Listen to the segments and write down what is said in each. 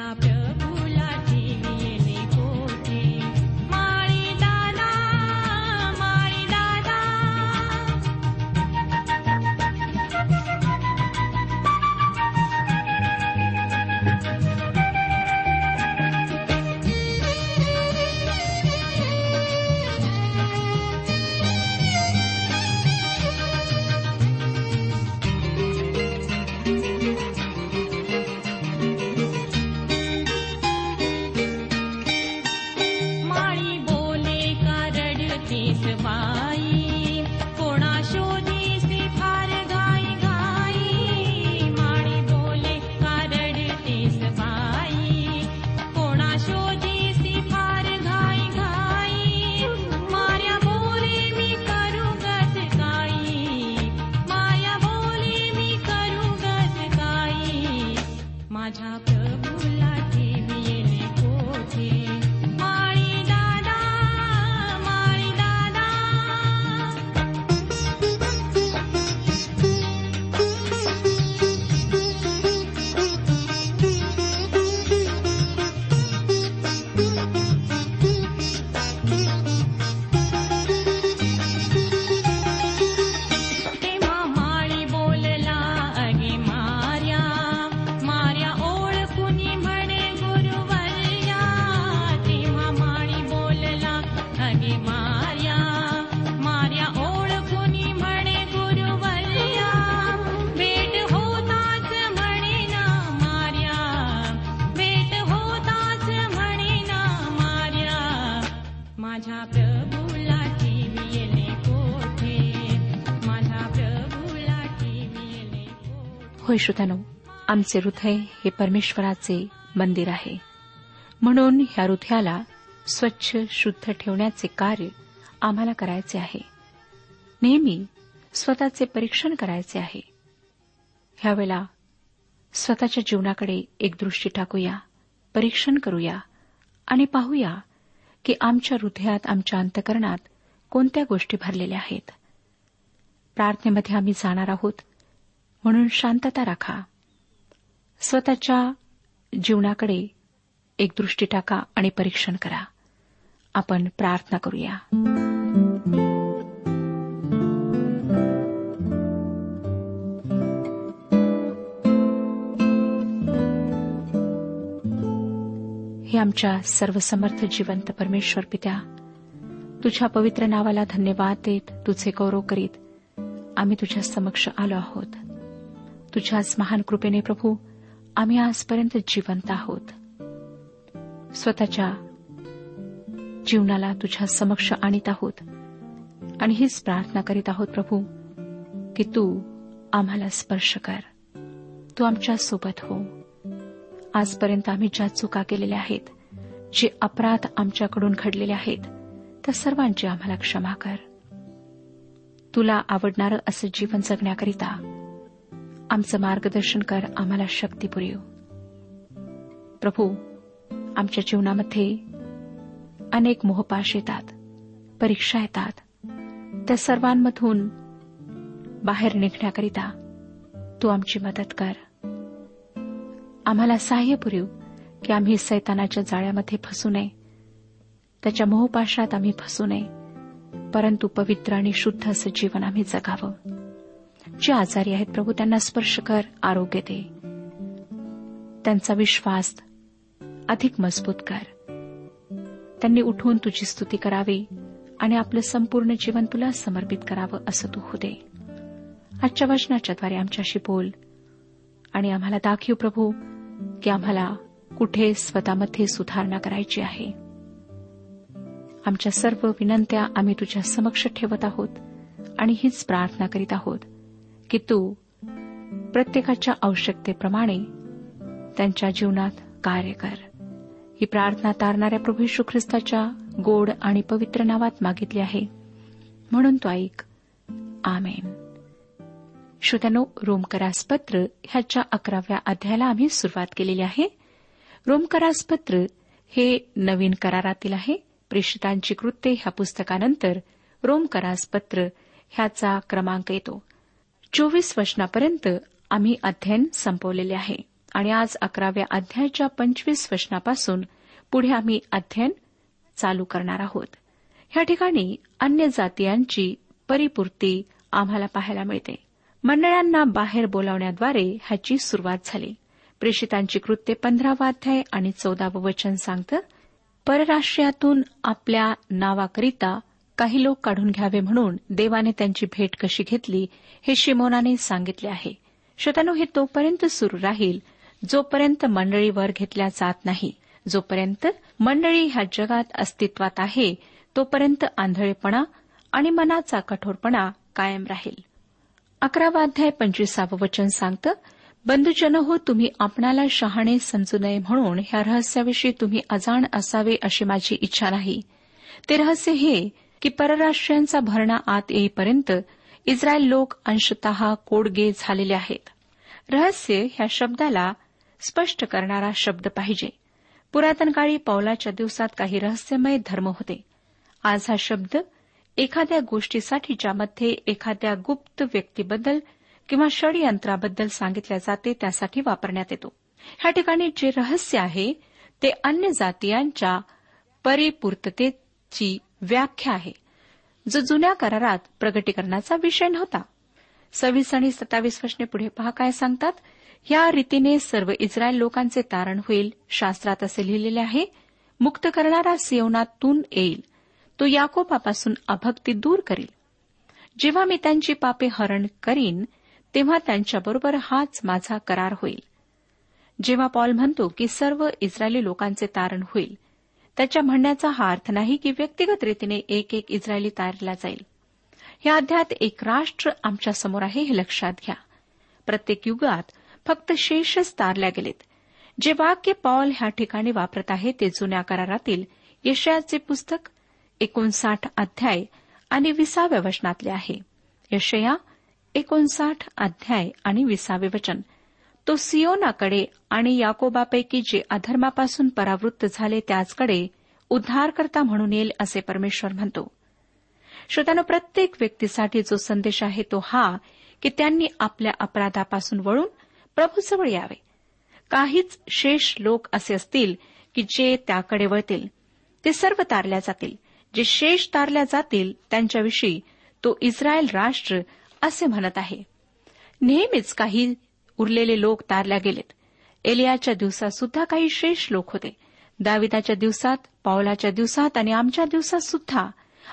पाहू माझ्या होय श्रोत्यानो आमचे हृदय हे परमेश्वराचे मंदिर आहे. म्हणून ह्या हृदयाला स्वच्छ शुद्ध ठेवण्याचे कार्य आम्हाला करायचे आहे. नेहमी स्वतःचे परीक्षण करायचे आहे. ह्यावेळेला स्वतःच्या जीवनाकडे एक दृष्टी टाकूया परीक्षण करूया आणि पाहूया की आमच्या हृदयात आमच्या अंतकरणात कोणत्या गोष्टी भरलेल्या आहेत. प्रार्थनेमध्ये आम्ही जाणार आहोत. म्हणून शांतता राखा. स्वतःच्या जीवनाकडे एक दृष्टी टाका आणि परीक्षण करा. आपण प्रार्थना करूया. हे आमच्या सर्वसमर्थ जिवंत परमेश्वर पित्या तुझ्या पवित्र नावाला धन्यवाद देत तुझे गौरव करीत आम्ही तुझ्या समक्ष आलो आहोत. तुझ्याच महान कृपेने प्रभू आम्ही आजपर्यंत जिवंत आहोत. स्वतःच्या जीवनाला तुझ्या समक्ष आणीत आहोत आणि हीच प्रार्थना करीत आहोत प्रभू की तू आम्हाला स्पर्श कर. तू आमच्यासोबत हो. आजपर्यंत आम्ही ज्या चुका केलेल्या आहेत जे अपराध आमच्याकडून घडलेले आहेत त्या सर्वांची आम्हाला क्षमा कर. तुला आवडणारं असं जीवन जगण्याकरिता आमचं मार्गदर्शन कर आम्हाला शक्ती पुरेव. प्रभू आमच्या जीवनामध्ये अनेक मोहपाश येतात परीक्षा येतात. त्या सर्वांमधून बाहेर निघण्याकरिता तू आमची मदत कर. आम्हाला सहाय्य पुरेव की आम्ही सैतानाच्या जाळ्यामध्ये फसू नये. त्याच्या मोहपाशात आम्ही फसू नये परंतु पवित्र आणि शुद्ध असं जीवन आम्ही जगावं. जे आजारी आहेत प्रभू त्यांना स्पर्श कर आरोग्य दे. त्यांचा विश्वास अधिक मजबूत कर. त्यांनी उठून तुझी स्तुती करावी आणि आपलं संपूर्ण जीवन तुला समर्पित करावं असं तू हो दे. आजच्या वचनाच्याद्वारे आमच्याशी बोल आणि आम्हाला दाखव प्रभू की आम्हाला कुठे स्वतःमध्ये सुधारणा करायची आहे. आमच्या सर्व विनंत्या आम्ही तुझ्या समक्ष ठेवत आहोत आणि हीच प्रार्थना करीत आहोत. की तू प्रत्येकाच्या आवश्यकतेप्रमाणे त्यांच्या जीवनात कार्य कर. ही प्रार्थना तारणाऱ्या प्रभू यशू ख्रिस्ताच्या गोड आणि पवित्र नावात मागितली आहे. म्हणून तो ऐक. आमेन. श्रोत्यानो रोमकरासपत्र ह्याच्या अकराव्या अध्यायाला आम्ही सुरुवात केलेली आहे. रोमकरासपत्र हे नवीन करारातील आहे. प्रेषितांची कृत्ये ह्या पुस्तकानंतर रोमकरासपत्र ह्याचा क्रमांक येतो. चोवीस वचनापर्यंत आम्ही अध्ययन संपवलेले आहे. आणि आज अकराव्या अध्यायाच्या पंचवीस वचनापासून पुढे आम्ही अध्ययन चालू करणार आहोत. या ठिकाणी अन्य जातीयांची परिपूर्ती आम्हाला पाहायला मिळते. मंडळांना बाहेर बोलावण्याद्वारे ह्याची सुरुवात झाली. प्रेषितांची कृत्ये पंधरावा अध्याय आणि चौदावं वचन सांगतं परराष्ट्रीयातून आपल्या नावाकरिता काही लोक काढून घ्यावे म्हणून देवाने त्यांची भेट कशी घेतली हे शिमोनाने सांगितले आहे. श्रोतानो हे तोपर्यंत सुरू राहील. जोपर्यंत मंडळीवर घेतल्या जात नाही जोपर्यंत मंडळी ह्या जगात अस्तित्वात आहे तोपर्यंत आंधळेपणा आणि मनाचा कठोरपणा कायम राहील. अकरावा अध्याय पंचवीसावं वचन सांगतं बंधुजन हो तुम्ही आपणाला शहाणे समजू नये म्हणून ह्या रहस्याविषयी तुम्ही अजाण असावे अशी माझी इच्छा नाही. ते रहस्य हे की परराष्ट्रीयांचा भरणा आत येईपर्यंत इस्रायल लोक अंशतः कोडगे झालेले आहेत. रहस्य ह्या शब्दाला स्पष्ट करणारा शब्द पाहिजे. पुरातन काळी पौलाच्या दिवसात काही रहस्यमय धर्म होते. आज हा शब्द एखाद्या गोष्टीसाठी ज्यामध्ये एखाद्या गुप्त व्यक्तीबद्दल किंवा षडयंत्राबद्दल सांगितल्या जाते त्यासाठी वापरण्यात येतो. ह्या ठिकाणी जे रहस्य आहे ते अन्य जातीयांच्या परिपूर्ततेची व्याख्या आहे. जो जुन्या करारात प्रगटीकरणाचा विषय नव्हता. सव्वीस आणि सत्तावीस वचने पुढे पहा काय सांगतात. या रीतीने सर्व इस्रायल लोकांचे तारण होईल. शास्त्रात असे लिहिलेले आहे मुक्त करणारा सियोनातून येईल. तो याकोबापासून अभक्ती दूर करील. जेव्हा मी त्यांची पापे हरण करीन तेव्हा त्यांच्याबरोबर हाच माझा करार होईल. जेव्हा पॉल म्हणतो की सर्व इस्रायली लोकांचे तारण होईल त्याच्या म्हणण्याचा हा अर्थ नाही की व्यक्तिगत रीतीने एक एक इस्रायली तारला जाईल. या अध्यात एक राष्ट्र आमच्यासमोर आहे हे लक्षात घ्या. प्रत्येक युगात फक्त शेषच तारल्या गेलेत. जे वाक्य पॉल ह्या ठिकाणी वापरत आहे ते जुन्या करारातील यशयाचे पुस्तक एकोणसाठ अध्याय आणि विसाव्या वचनातले आहे. यशया एकोणसाठ अध्याय आणि विसावे वचन. तो सियोनाकडे आणि याकोबापैकी जे अधर्मापासून परावृत्त झाले त्याचकडे उद्धारकर्ता म्हणून येईल असे परमेश्वर म्हणतो. श्रोत्यानं प्रत्येक व्यक्तीसाठी जो संदेश आहे तो हा की त्यांनी आपल्या अपराधापासून वळून प्रभूजवळ यावे. काहीच शेष लोक असे असतील की जे त्याकडे वळतील. ते सर्व तारल्या जातील. जे शेष तारल्या जातील त्यांच्याविषयी तो इस्रायल राष्ट्र असे म्हणत आहे. नेहमीच काही उरलेले लोक तारल्या गेलेत. एलियाच्या दिवसात सुद्धा काही शेष लोक होते. दाविदाच्या दिवसात पावलाच्या दिवसात आणि आमच्या दिवसात सुद्धा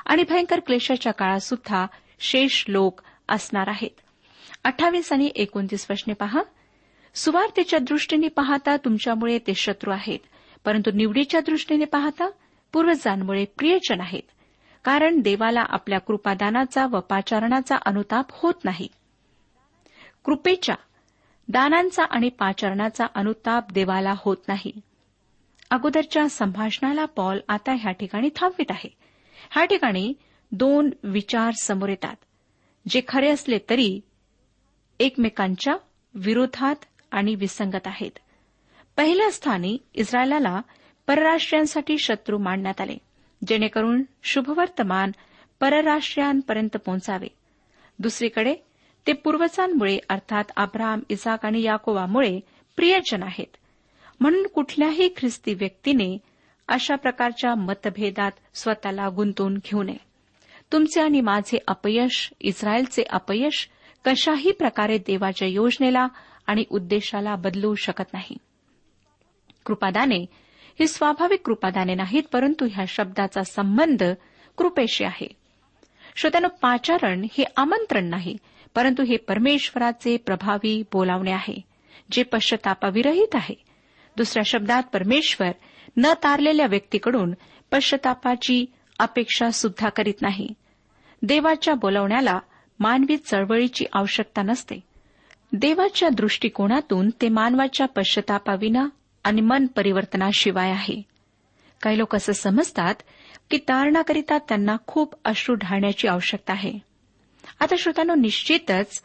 आणि भयंकर क्लेशाच्या काळात सुद्धा शेष लोक असणार आहेत. अठ्ठावीस आणि एकोणतीस वचने पहा. सुवार्तेच्या दृष्टीने पाहता तुमच्यामुळे ते शत्रू आहेत परंतु निवडीच्या दृष्टीने पाहता पूर्वजांमुळे प्रियजन आहेत. कारण देवाला आपल्या कृपादानाचा व पाचारणाचा अनुताप होत नाही. कृपेच्या दानांचा आणि पाचरणाचा अनुताप देवाला होत नाही. अगोदरच्या संभाषणाला पॉल आता ह्या ठिकाणी थांबवित आहे. ह्या ठिकाणी दोन विचार समोर येतात जे खरे असले तरी एकमेकांच्या विरोधात आणि विसंगत आहेत. पहिल्या स्थानी इस्रायलाला परराष्ट्रीयांसाठी शत्रू मांडण्यात आले जेणेकरून शुभवर्तमान परराष्ट्रीयांपर्यंत पोहोचावे. दुसरीकडे ते पूर्वजांमुळे अर्थात अब्राम इसाक आणि याकोवामुळे प्रियजन आहेत. म्हणून कुठल्याही ख्रिस्ती व्यक्तीने अशा प्रकारच्या मतभेदात स्वतःला गुंतून घेऊ नये. तुमचे आणि माझे अपयश इस्रायलचे अपयश कशाही प्रकारे देवाच्या योजनेला आणि उद्देशाला बदलू शकत नाही. कृपादाने ही स्वाभाविक कृपादाने नाहीत परंतु ह्या शब्दाचा संबंध कृपेशी आहे. श्रोत्यानं पाचारण हे आमंत्रण नाही परंतु हे परमेश्वराचे प्रभावी बोलावणे आहे जे पश्चतापाविरहित आहे. दुसऱ्या शब्दात परमेश्वर न तारलेल्या व्यक्तीकडून पश्चतापाची अपेक्षा सुद्धा करीत नाही. देवाच्या बोलावण्याला मानवी चळवळीची आवश्यकता नसते. देवाच्या दृष्टिकोनातून ते मानवाच्या पश्चतापाविना आणि मन परिवर्तनाशिवाय आहे. काही लोक असं समजतात की तारणाकरिता त्यांना खूप अश्रू ढाळण्याची आवश्यकता आहे. आता श्रोतांनो निश्चितच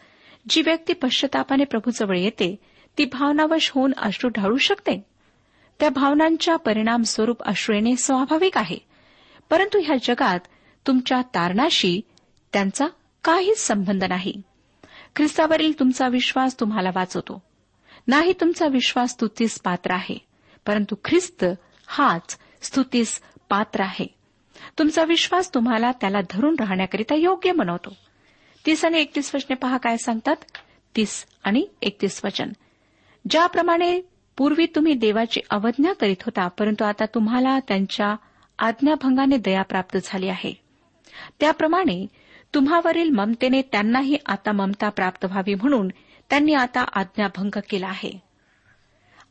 जी व्यक्ती पश्चतापाने प्रभूजवळ येते ती भावनावश होऊन अश्रू ढाळू शकते. त्या भावनांच्या परिणाम स्वरूप अश्रू येणे स्वाभाविक आहे. परंतु ह्या जगात तुमच्या तारणाशी त्यांचा काहीच संबंध नाही. ख्रिस्तावरील तुमचा विश्वास तुम्हाला वाचवतो. नाही तुमचा विश्वास स्तुतीस पात्र आहे. परंतु ख्रिस्त हाच स्तुतीस पात्र आहे. तुमचा विश्वास तुम्हाला त्याला धरून राहण्याकरिता योग्य बनवतो तीस आणि एकतीस वचने पहा काय सांगतात? तीस आणि एकतीस वचन. ज्याप्रमाणे पूर्वी तुम्ही देवाची अवज्ञा करीत होता परंतु आता तुम्हाला त्यांच्या आज्ञाभंगाने दया प्राप्त झाली आहे. त्याप्रमाणे तुम्हावरील ममतेने त्यांनाही आता ममता प्राप्त व्हावी म्हणून त्यांनी आता आज्ञाभंग केला आहे.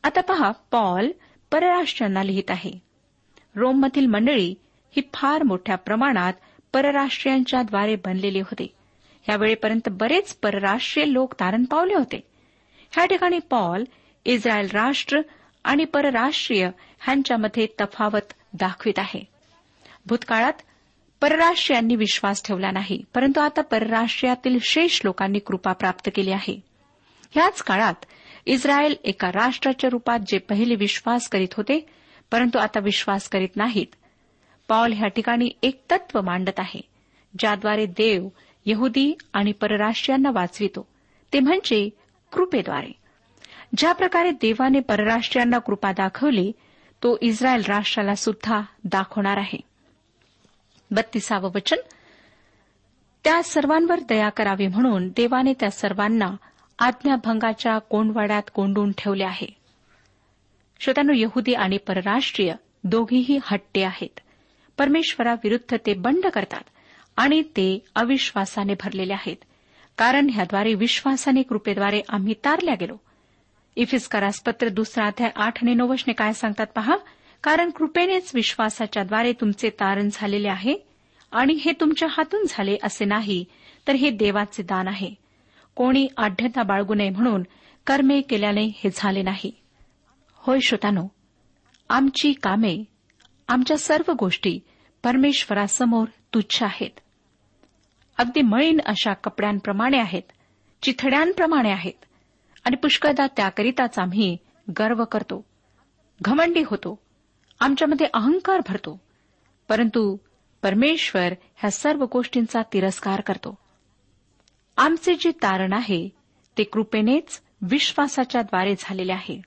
आता पहा पॉल परराष्ट्रांना लिहित आहे. रोममधील मंडळी ही फार मोठ्या प्रमाणात परराष्ट्रीयांच्याद्वारे बनलेली होते. यावेळेपर्यंत बरेच परराष्ट्रीय लोक तारण पावले होते. ह्या ठिकाणी पॉल इस्रायल राष्ट्र आणि परराष्ट्रीय ह्यांच्यामध्ये तफावत दाखवित आहे. भूतकाळात परराष्ट्रीयांनी विश्वास ठेवला नाही परंतु आता परराष्ट्रीयातील शेष लोकांनी कृपा प्राप्त केली आहे. ह्याच काळात इस्रायल एका राष्ट्राच्या रुपात जे पहिले विश्वास करीत होते परंतु आता विश्वास करीत नाहीत. पॉल ह्या ठिकाणी एक तत्व मांडत आहे ज्याद्वारे देव यहुदी आणि परराष्ट्रीयांना वाचवितो. ते म्हणजे कृपेद्वारे. ज्या प्रकारे देवाने परराष्ट्रीयांना कृपा दाखवली तो इस्रायल राष्ट्राला सुद्धा दाखवणार आहे. बत्तीसावं वचन. त्या सर्वांवर दया करावी म्हणून देवाने त्या सर्वांना आज्ञाभंगाच्या कोंडवाड्यात कोंडून ठेवले आहे. श्रोत्यानो यहुदी आणि परराष्ट्रीय दोघीही हट्टे आहेत. परमेश्वराविरुद्ध ते बंड करतात. आणि ते अविश्वासाने भरलेले आहेत. कारण ह्याद्वारे विश्वासाने कृपेद्वारे आम्ही तारल्या गेलो. इफिस्कारास पत्र दुसरा अध्याय आठ आणि नवशने काय सांगतात पहा? कारण कृपेनेच विश्वासाच्याद्वारे तुमचे तारण झालेले आहे आणि हे तुमच्या हातून झाले असे नाही तर हे देवाचे दान आहे. कोणी आढ्यता बाळगू नये म्हणून कर्मे केल्याने हे झाले नाही. होय श्रोतानो आमची कामे आमच्या सर्व गोष्टी परमेश्वरासमोर तुच्छ आहेत. अगदी मळीन अशा कपड्यांप्रमाणे आहेत चिथड्यांप्रमाणे आहेत. आणि पुष्कळदा त्याकरिताच आम्ही गर्व करतो घमंडी होतो आमच्यामध्ये अहंकार भरतो. परंतु परमेश्वर ह्या सर्व गोष्टींचा तिरस्कार करतो. आमचे जे तारण आहे ते कृपेनेच विश्वासाच्या द्वारे झालेले आहे.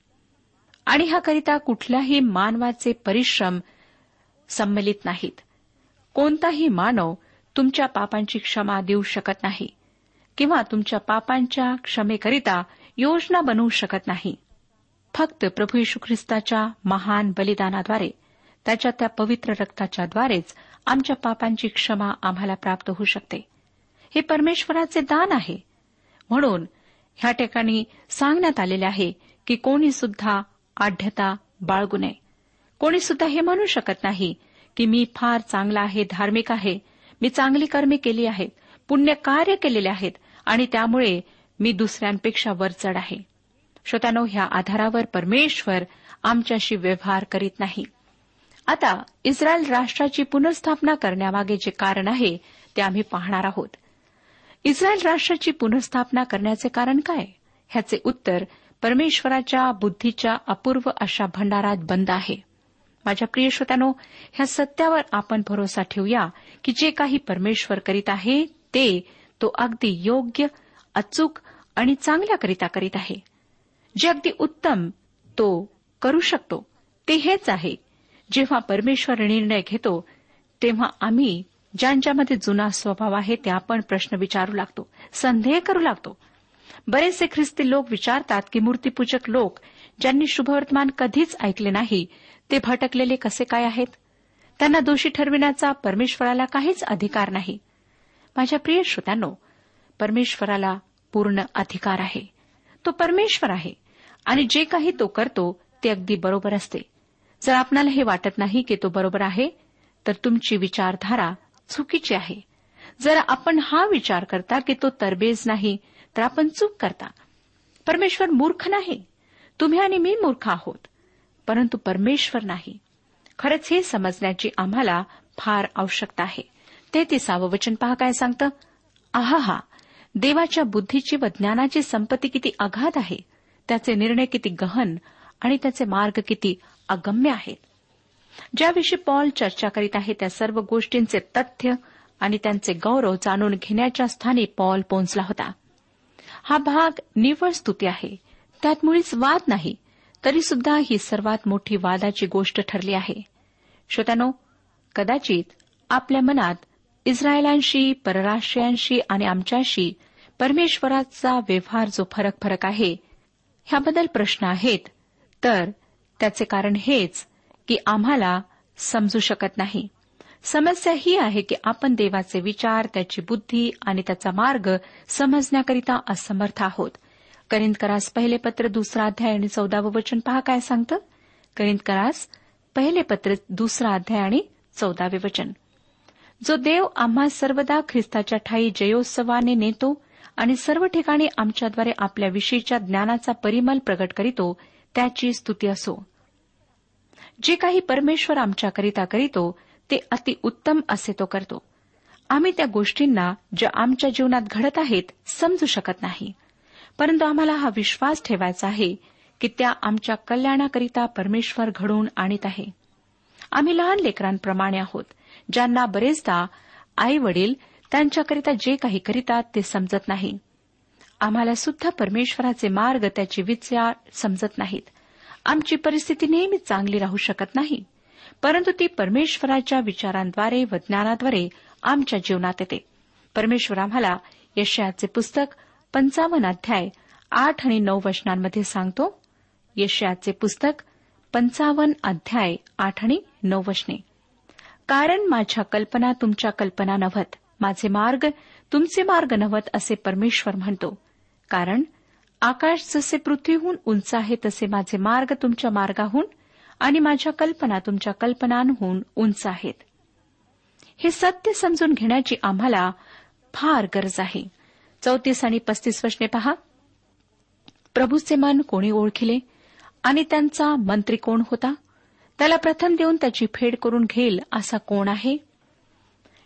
आणि ह्याकरिता कुठल्याही मानवाचे परिश्रम संमलित नाहीत. कोणताही मानव तुमच्या पापांची क्षमा देऊ शकत नाही किंवा तुमच्या पापांच्या क्षमेकरिता योजना बनवू शकत नाही. फक्त प्रभू यशू ख्रिस्ताच्या महान बलिदानाद्वारे त्याच्या त्या पवित्र रक्ताच्याद्वारेच आमच्या पापांची क्षमा आम्हाला प्राप्त होऊ शकते. हे परमेश्वराचे दान आहे. म्हणून ह्या ठिकाणी सांगण्यात आलेले आहे की कोणी सुद्धा आढ्यता बाळगू नये. कोणी सुद्धा हे म्हणू शकत नाही की मी फार चांगला आहे धार्मिक आहे. मी चांगली कर्मे केली आहेत पुण्य कार्य केलेले आहेत आणि त्यामुळे मी दुसऱ्यांपेक्षा वरचढ आहे. श्रोत्यानो ह्या आधारावर परमेश्वर आमच्याशी व्यवहार करीत नाही. आता इस्रायल राष्ट्राची पुनर्स्थापना करण्यामागे जे कारण आहे ते आम्ही पाहणार आहोत. इस्रायल राष्ट्राची पुनर्स्थापना करण्याचे कारण काय? ह्याचे उत्तर परमेश्वराच्या बुद्धीच्या अपूर्व अशा भंडारात बंद आहे. माझ्या प्रिय श्रोत्यानो ह्या सत्यावर आपण भरोसा ठेवूया की जे काही परमेश्वर करीत आहे ते तो अगदी योग्य अचूक आणि चांगल्याकरिता करीत आहे. जे अगदी उत्तम तो करू शकतो ते हेच आहे. जेव्हा परमेश्वर निर्णय घेतो तेव्हा आम्ही ज्यांच्यामध्ये जुना स्वभाव आहे ते आपण प्रश्न विचारू लागतो संदेह करू लागतो. बरेचसे ख्रिस्ती लोक विचारतात की मूर्तीपूजक लोक ज्यांनी शुभवर्तमान कधीच ऐकले नाही ते भटकलेले कसे काय आहेत? त्यांना दोषी ठरविण्याचा परमेश्वराला काहीच अधिकार नाही. माझ्या प्रिय श्रोत्यांनो परमेश्वराला पूर्ण अधिकार आहे. तो परमेश्वर आहे आणि जे काही तो करतो ते अगदी बरोबर असते. जर आपणाला हे वाटत नाही की तो बरोबर आहे तर तुमची विचारधारा चुकीची आहे. जर आपण हा विचार करता की तो तरबेज नाही तर आपण चूक करता. परमेश्वर मूर्ख नाही. तुम्ही आणि मी मूर्ख आहोत. परंतु परमेश्वर नाही. खरंच हे समजण्याची आम्हाला फार आवश्यकता आहे. ते तिसावं वचन पहा काय सांगतं? आहा हा देवाच्या बुद्धीची व ज्ञानाची संपत्ती किती अगाध आहे. त्याचे निर्णय किती गहन आणि त्याचे मार्ग किती अगम्य आहेत. ज्याविषयी पॉल चर्चा करीत आहे त्या सर्व गोष्टींचे तथ्य आणि त्यांचे गौरव जाणून घेण्याच्या स्थानी पॉल पोहोचला होता. हा भाग निव्वळ स्तुती आहे. त्यात मुळीच वाद नाही. तरीसुद्धा ही सर्वात मोठी वादाची गोष्ट ठरली आहे. श्रोत्यानो कदाचित आपल्या मनात इस्रायलांशी परराष्ट्रीयांशी आणि आमच्याशी परमेश्वराचा व्यवहार जो फरक फरक आहे ह्याबद्दल प्रश्न आहेत. तर त्याचे कारण हेच की आम्हाला समजू शकत नाही. समस्या ही आहे की आपण देवाचे विचार त्याची बुद्धी आणि त्याचा मार्ग समजण्याकरिता असमर्थ आहोत. करिंदकरास पहिले पत्र दुसरा अध्याय आणि चौदावं वचन पहा काय सांगतं? करिंदकरास पहिले पत्र दुसरा अध्याय आणि चौदावे वचन. जो देव आम्हा सर्वदा ख्रिस्ताच्या ठाई जयोत्सवाने नेतो आणि सर्व ठिकाणी आमच्याद्वारे आपल्याविषयीच्या ज्ञानाचा परिमल प्रगट करीतो त्याची स्तुती असो. जे काही परमेश्वर आमच्याकरिता करीतो ते अतिउत्तम असे तो करतो. आम्ही त्या गोष्टींना ज्या आमच्या जीवनात घडत आहेत समजू शकत नाही. परंतु आम्हाला हा विश्वास ठेवायचा आहे की त्या आमच्या कल्याणाकरिता परमेश्वर घडवून आणीत आहे. आम्ही लहान लेकरांप्रमाणे आहोत ज्यांना बरेचदा आई वडील त्यांच्याकरिता जे काही करीतात ते समजत नाही. आम्हाला सुद्धा परमेश्वराचे मार्ग त्याची विचार समजत नाहीत. आमची परिस्थिती नेहमी चांगली राहू शकत नाही परंतु ती परमेश्वराच्या विचारांद्वारे व ज्ञानाद्वारे आमच्या जीवनात येते. परमेश्वर आम्हाला यशयाचे पुस्तक पंचावन्न अध्याय आठ आणि नऊ वचनांमध्ये सांगतो यशयाचे पुस्तक पंचावन्न अध्याय आठ आणि नऊ वचने. कारण माझ्या कल्पना तुमच्या कल्पना नव्हत माझे मार्ग तुमचे मार्ग नव्हत असे परमेश्वर म्हणतो. कारण आकाश जसे पृथ्वीहून उंच आहे तसे माझे मार्ग तुमच्या मार्गाहून आणि माझ्या कल्पना तुमच्या कल्पनांहून उंच आहेत. हे सत्य समजून घेण्याची आम्हाला फार गरज आहे. चौतीस आणि पस्तीस वचने पहा. प्रभूचे मन कोणी ओळखिले? आणि त्यांचा मंत्री कोण होता? त्याला प्रथम देऊन त्याची फेड करून घेईल असा कोण आहे?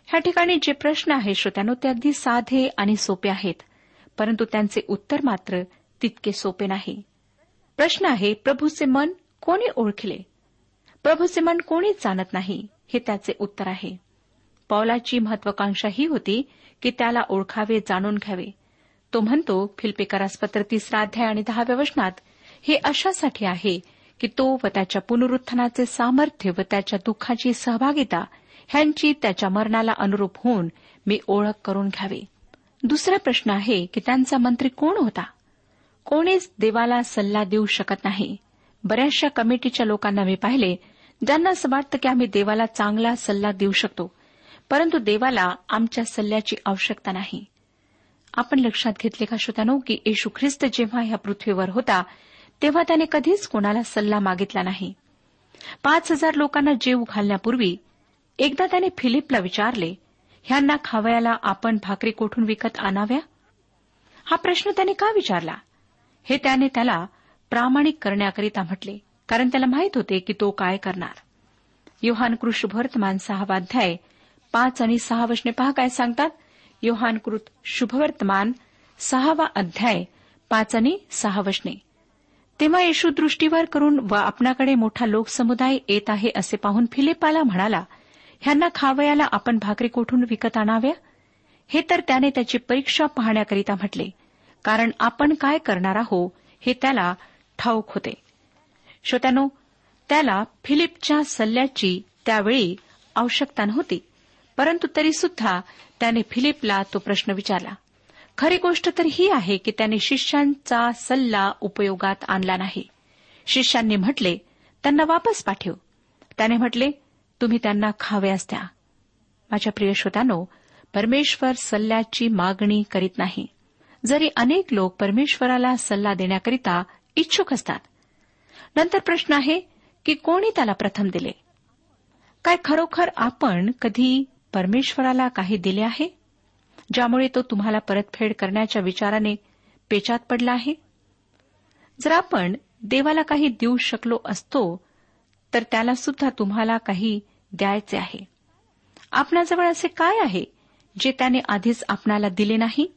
ह्या ठिकाणी जे प्रश्न आहे श्रोत्यानो ते अगदी साधे आणि सोपे आहेत. परंतु त्यांचे उत्तर मात्र तितके सोपे नाही. प्रश्न आहे प्रभूचे मन कोणी ओळखले? प्रभूचे मन कोणी जाणत नाही? हे त्याचे उत्तर आहे. पौलाची महत्वाकांक्षा ही होती की त्याला ओळखावे जाणून घ्यावे. तो म्हणतो फिल्पेकारास पत्र तिसरा अध्याय आणि दहाव्या वचनात हे अशासाठी आहे की तो व त्याच्या पुनरुत्थानाचे सामर्थ्य व त्याच्या दुःखाची सहभागिता ह्यांची त्याच्या मरणाला अनुरूप होऊन मी ओळख करून घ्यावे. दुसरा प्रश्न आहे की त्यांचा मंत्री कोण होता? कोणीच देवाला सल्ला देऊ शकत नाही. बऱ्याचशा कमिटीच्या लोकांना मी पाहिले ज्यांना असं वाटतं की आम्ही देवाला चांगला सल्ला देऊ शकतो. परंतु देवाला आमच्या सल्ल्याची आवश्यकता नाही. आपण लक्षात घेतले का श्रोत्यानो की येशू ख्रिस्त जेव्हा ह्या पृथ्वीवर होता तेव्हा त्याने कधीच कोणाला सल्ला मागितला नाही. पाच हजार लोकांना जीव घालण्यापूर्वी एकदा त्याने फिलिपला विचारले ह्यांना खावयाला आपण भाकरी कोठून विकत आणाव्या? हा प्रश्न त्याने का विचारला? हे त्याने त्याला प्रामाणिक करण्याकरिता म्हटले कारण त्याला माहीत होते की तो काय करणार. योहान शुभवर्तमान सहावा अध्याय पाच आणि सहा वचने पहा काय सांगतात. योहानकृत शुभवर्तमान सहावा अध्याय पाच आणि सहा वचने. तेव्हा येशू दृष्टीवर करून व आपणाकडे मोठा लोकसमुदाय येत आहे असे पाहून फिलिपाला म्हणाला ह्यांना खावयाला आपण भाकरी कोठून विकत आणाव्या? हे तर त्याने त्याची परीक्षा पाहण्याकरिता म्हटले कारण आपण काय करणार आहो हे त्याला ठाऊक होते. श्रोत्यानो त्याला फिलिपच्या सल्ल्याची त्यावेळी आवश्यकता नव्हती. परंतु तरी सुद्धा त्याने फिलिपला तो प्रश्न विचारला. खरी गोष्ट तर ही आहे की त्याने शिष्यांचा सल्ला उपयोगात आणला नाही. शिष्यांनी म्हटले त्यांना वापस पाठव. त्याने म्हटले तुम्ही त्यांना खाव्यास द्या. माझ्या प्रिय श्रोत्यानो परमेश्वर सल्ल्याची मागणी करीत नाही. जरी अनेक लोक परमेश्वराला सल्ला देण्याकरिता इच्छुक असतात नंतर प्रश्न आहे की कोणी त्याला प्रथम दिले? काय खरोखर आपण कधी परमेश्वराला काही दिले आहे? ज्यामुळे तो तुम्हाला परतफेड करण्याच्या विचाराने पेचात पडला आहे? जर आपण देवाला काही देऊ शकलो असतो तर त्याला सुद्धा तुम्हाला काही द्यायचे आहे. आपणाजवळ असे काय आहे जे त्याने आधीच आपणाला दिले नाही?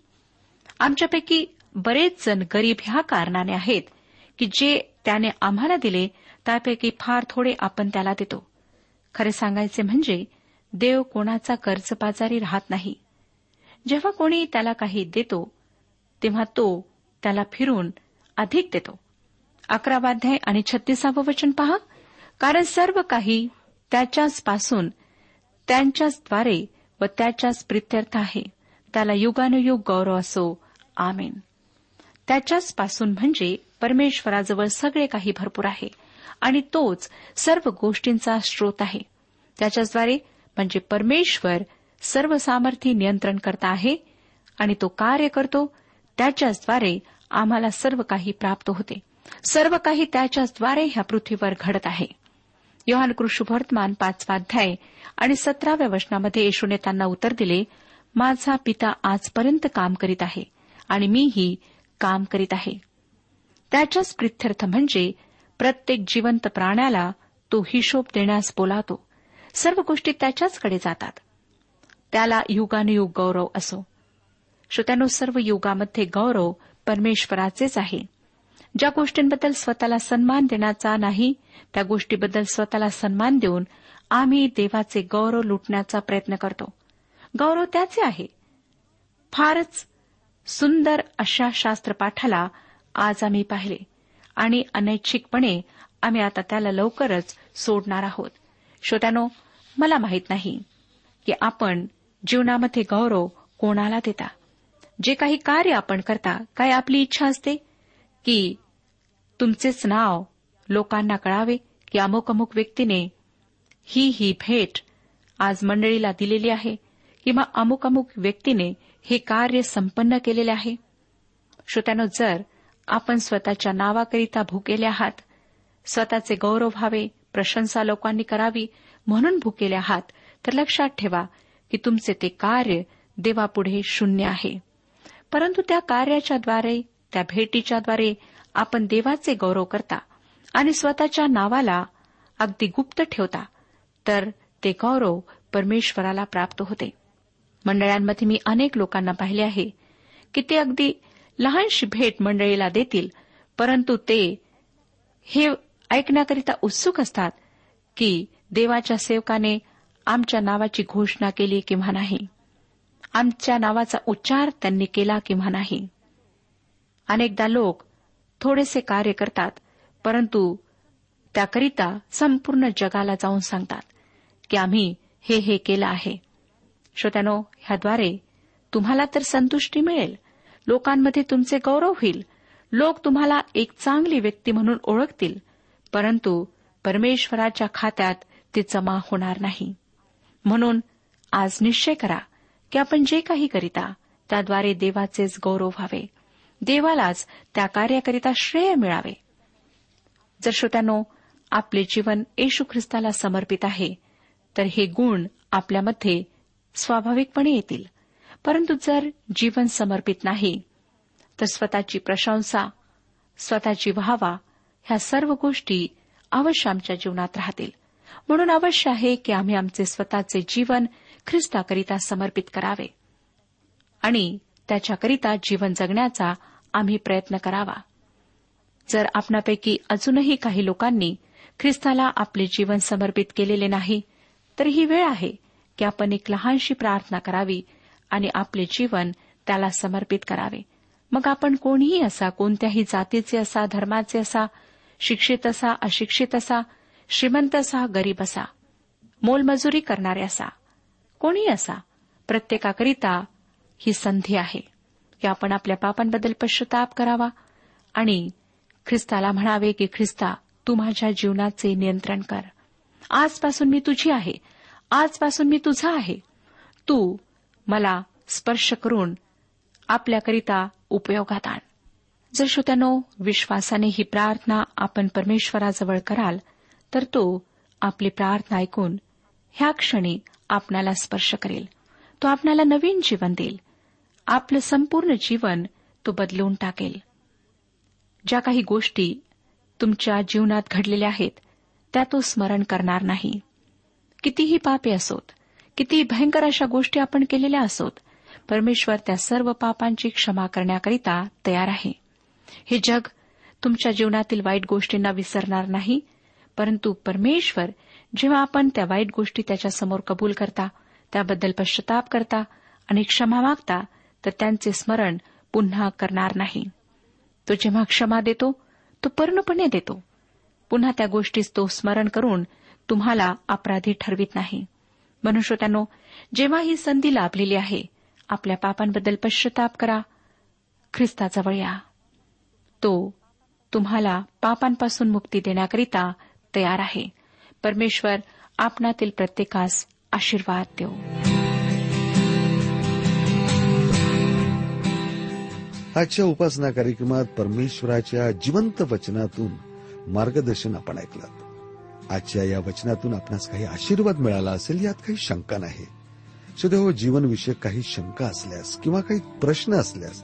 आमच्यापैकी बरेच जण गरीब ह्या कारणाने आहेत की जे त्याने आम्हाला दिले त्यापैकी फार थोडे आपण त्याला देतो. खरे सांगायचे म्हणजे देव कोणाचा कर्जबाजारी राहत नाही. जेव्हा कोणी त्याला काही देतो तेव्हा तो त्याला फिरून अधिक देतो. अकरावाध्याय आणि छत्तीसावं वचन पहा. कारण सर्व काही त्याच्याच पासून त्यांच्याचद्वारे व त्याच्याच प्रित्यर्थ आहे. त्याला युगानुयुग गौरव असो. आमेन. त्याच्याच पासून म्हणजे परमेश्वराजवळ सगळे काही भरपूर आहे आणि तोच सर्व गोष्टींचा स्रोत आहे. त्याच्याद्वारे म्हणजे परमेश्वर सर्व सामर्थ्य नियंत्रण करता आहे आणि तो कार्य करतो त्याच्याचद्वारे आम्हाला सर्व काही प्राप्त होते. सर्व काही त्याच्याचद्वारे ह्या पृथ्वीवर घडत आहे. योहान कृष्णवर्तमान पाचवाध्याय आणि सतराव्या वचनामध्ये येशूने त्यांना उत्तर दिले माझा पिता आजपर्यंत काम करीत आहे आणि मीही काम करीत आहे. त्याच्याच प्रित्यर्थ म्हणजे प्रत्येक जिवंत प्राण्याला तो हिशोब देण्यास बोलावतो. सर्व गोष्टी त्याच्याचकडे जातात. त्याला युगानुयुग गौरव असो. श्रोत्यानो सर्व युगामध्ये गौरव परमेश्वराचेच आहे. ज्या गोष्टींबद्दल स्वतःला सन्मान देण्याचा नाही त्या गोष्टीबद्दल स्वतःला सन्मान देऊन आम्ही देवाचे गौरव लुटण्याचा प्रयत्न करतो. गौरव त्याचे आहे. फारच सुंदर अशा शास्त्रपाठाला आज आम्ही पाहिले आणि अनैच्छिकपणे आम्ही आता त्याला लवकरच सोडणार आहोत. श्रोत्यानो मला माहीत नाही की आपण जीवनामध्ये गौरव कोणाला देता? जे काही कार्य आपण करता काय आपली इच्छा असते? की तुमचेच नाव लोकांना कळावे की अमुक अमुक व्यक्तीने ही ही भेट आज मंडळीला दिलेली आहे किंवा अमुक अमुक व्यक्तीने हे कार्य संपन्न केलेले आहे? श्रोत्यानो जर आपण स्वतःच्या नावाकरिता भुकेले आहात स्वतःचे गौरव व्हावे प्रशंसा लोकांनी करावी म्हणून भुकेले आहात तर लक्षात ठेवा की तुमचे ते कार्य देवापुढे शून्य आहे. परंतु त्या कार्याच्याद्वारे त्या भेटीच्याद्वारे आपण देवाचे गौरव करता आणि स्वतःच्या नावाला अगदी गुप्त ठेवता तर ते गौरव परमेश्वराला प्राप्त होते. मंडळांमध्ये मी अनेक लोकांना पाहिले आहे की ते अगदी लहानशी भेट मंडळीला देतील परंतु ते हे ऐकण्याकरिता उत्सुक असतात की देवाच्या सेवकाने आमच्या नावाची घोषणा केली किंवा नाही. आमच्या नावाचा उच्चार त्यांनी केला किंवा नाही. अनेकदा लोक थोडेसे कार्य करतात परंतु त्याकरिता संपूर्ण जगाला जाऊन सांगतात की आम्ही हे हे केलं आहे. श्रोत्यानो ह्याद्वारे तुम्हाला तर संतुष्टी मिळेल. लोकांमध्ये तुमचे गौरव होईल. लोक तुम्हाला एक चांगली व्यक्ती म्हणून ओळखतील. परंतु परमेश्वराच्या खात्यात ते जमा होणार नाही. म्हणून आज निश्चय करा की आपण जे काही करिता त्याद्वारे देवाचेच गौरव व्हावे. देवालाच त्या कार्याकरिता श्रेय मिळावे. जर श्रोत्यानो आपले जीवन येशू ख्रिस्ताला समर्पित आहे तर हे गुण आपल्यामध्ये स्वाभाविकपणे येतील. परंतु जर जीवन समर्पित नाही तर स्वतःची प्रशंसा स्वतःची व्हावा ह्या सर्व गोष्टी अवश्य आमच्या जीवनात राहतील. म्हणून अवश्य आहे की आम्ही आमचे स्वतःचे जीवन ख्रिस्ताकरिता समर्पित करावे. आणि त्याच्याकरिता जीवन जगण्याचा आम्ही प्रयत्न करावा. जर आपणापैकी अजूनही काही लोकांनी ख्रिस्ताला आपले जीवन समर्पित केलेले नाही तर ही वेळ आहे की आपण एक लहानशी प्रार्थना करावी आणि आपले जीवन त्याला समर्पित करावे. मग आपण कोणीही असा कोणत्याही जातीचे असा धर्माचे असा शिक्षित असा अशिक्षित असा श्रीमंत असा गरीब असा. मोलमजुरी करणारे असा. कोणी असा? प्रत्येकाकरिता ही संधी आहे. की आपण आपल्या पापांबद्दल पश्चाताप करावा. आणि ख्रिस्ताला म्हणावे की ख्रिस्ता तू माझ्या जीवनाचे नियंत्रण कर. आजपासून मी तुझी आहे. आजपासून मी तुझा आहे. तू मला स्पर्श करून आपल्याकरिता उपयोगात आण. जर श्रोत्यानो विश्वासाने ही प्रार्थना आपण परमेश्वराजवळ कराल तर तो आपली प्रार्थना ऐकून ह्या क्षणी आपणाला स्पर्श करेल. तो आपणाला नवीन जीवन देईल. आपलं संपूर्ण जीवन तो बदलून टाकेल. ज्या काही गोष्टी तुमच्या जीवनात घडलेल्या आहेत त्या तो स्मरण करणार नाही. कितीही पापे असोत कितीही भयंकर अशा गोष्टी आपण केलेल्या असोत परमेश्वर त्या सर्व पापांची क्षमा करण्याकरिता तयार आहे. हे जग तुमच्या जीवनातील वाईट गोष्टींना विसरणार नाही परंतु परमेश्वर जेव्हा आपण त्या वाईट गोष्टी त्याच्यासमोर कबूल करता त्याबद्दल पश्चाताप करता आणि क्षमा मागता तर त्यांचे स्मरण पुन्हा करणार नाही. तो जेव्हा क्षमा देतो तो पूर्णपणे देतो. पुन्हा त्या गोष्टीस तो स्मरण करून तुम्हाला अपराधी ठरवित नाही. मनुष्यत्यानो जेव्हा ही संधी लाभलेली आहे आपल्या पापांबद्दल पश्चाताप करा. ख्रिस्ताजवळ या. तो तुम्हाला पापांपासून मुक्ती देण्याकरिता तयार आहे. परमेश्वर आपणातील प्रत्येकास आशीर्वाद देऊ आजच्या उपासना कार्यक्रमात परमेश्वराच्या जिवंत वचनातून मार्गदर्शन आपण ऐकलं. आजच्या या वचनातून आपणास काही आशीर्वाद मिळाला असेल यात काही शंका नाही. सुद्धा हो जीवनविषयक काही शंका असल्यास किंवा काही प्रश्न असल्यास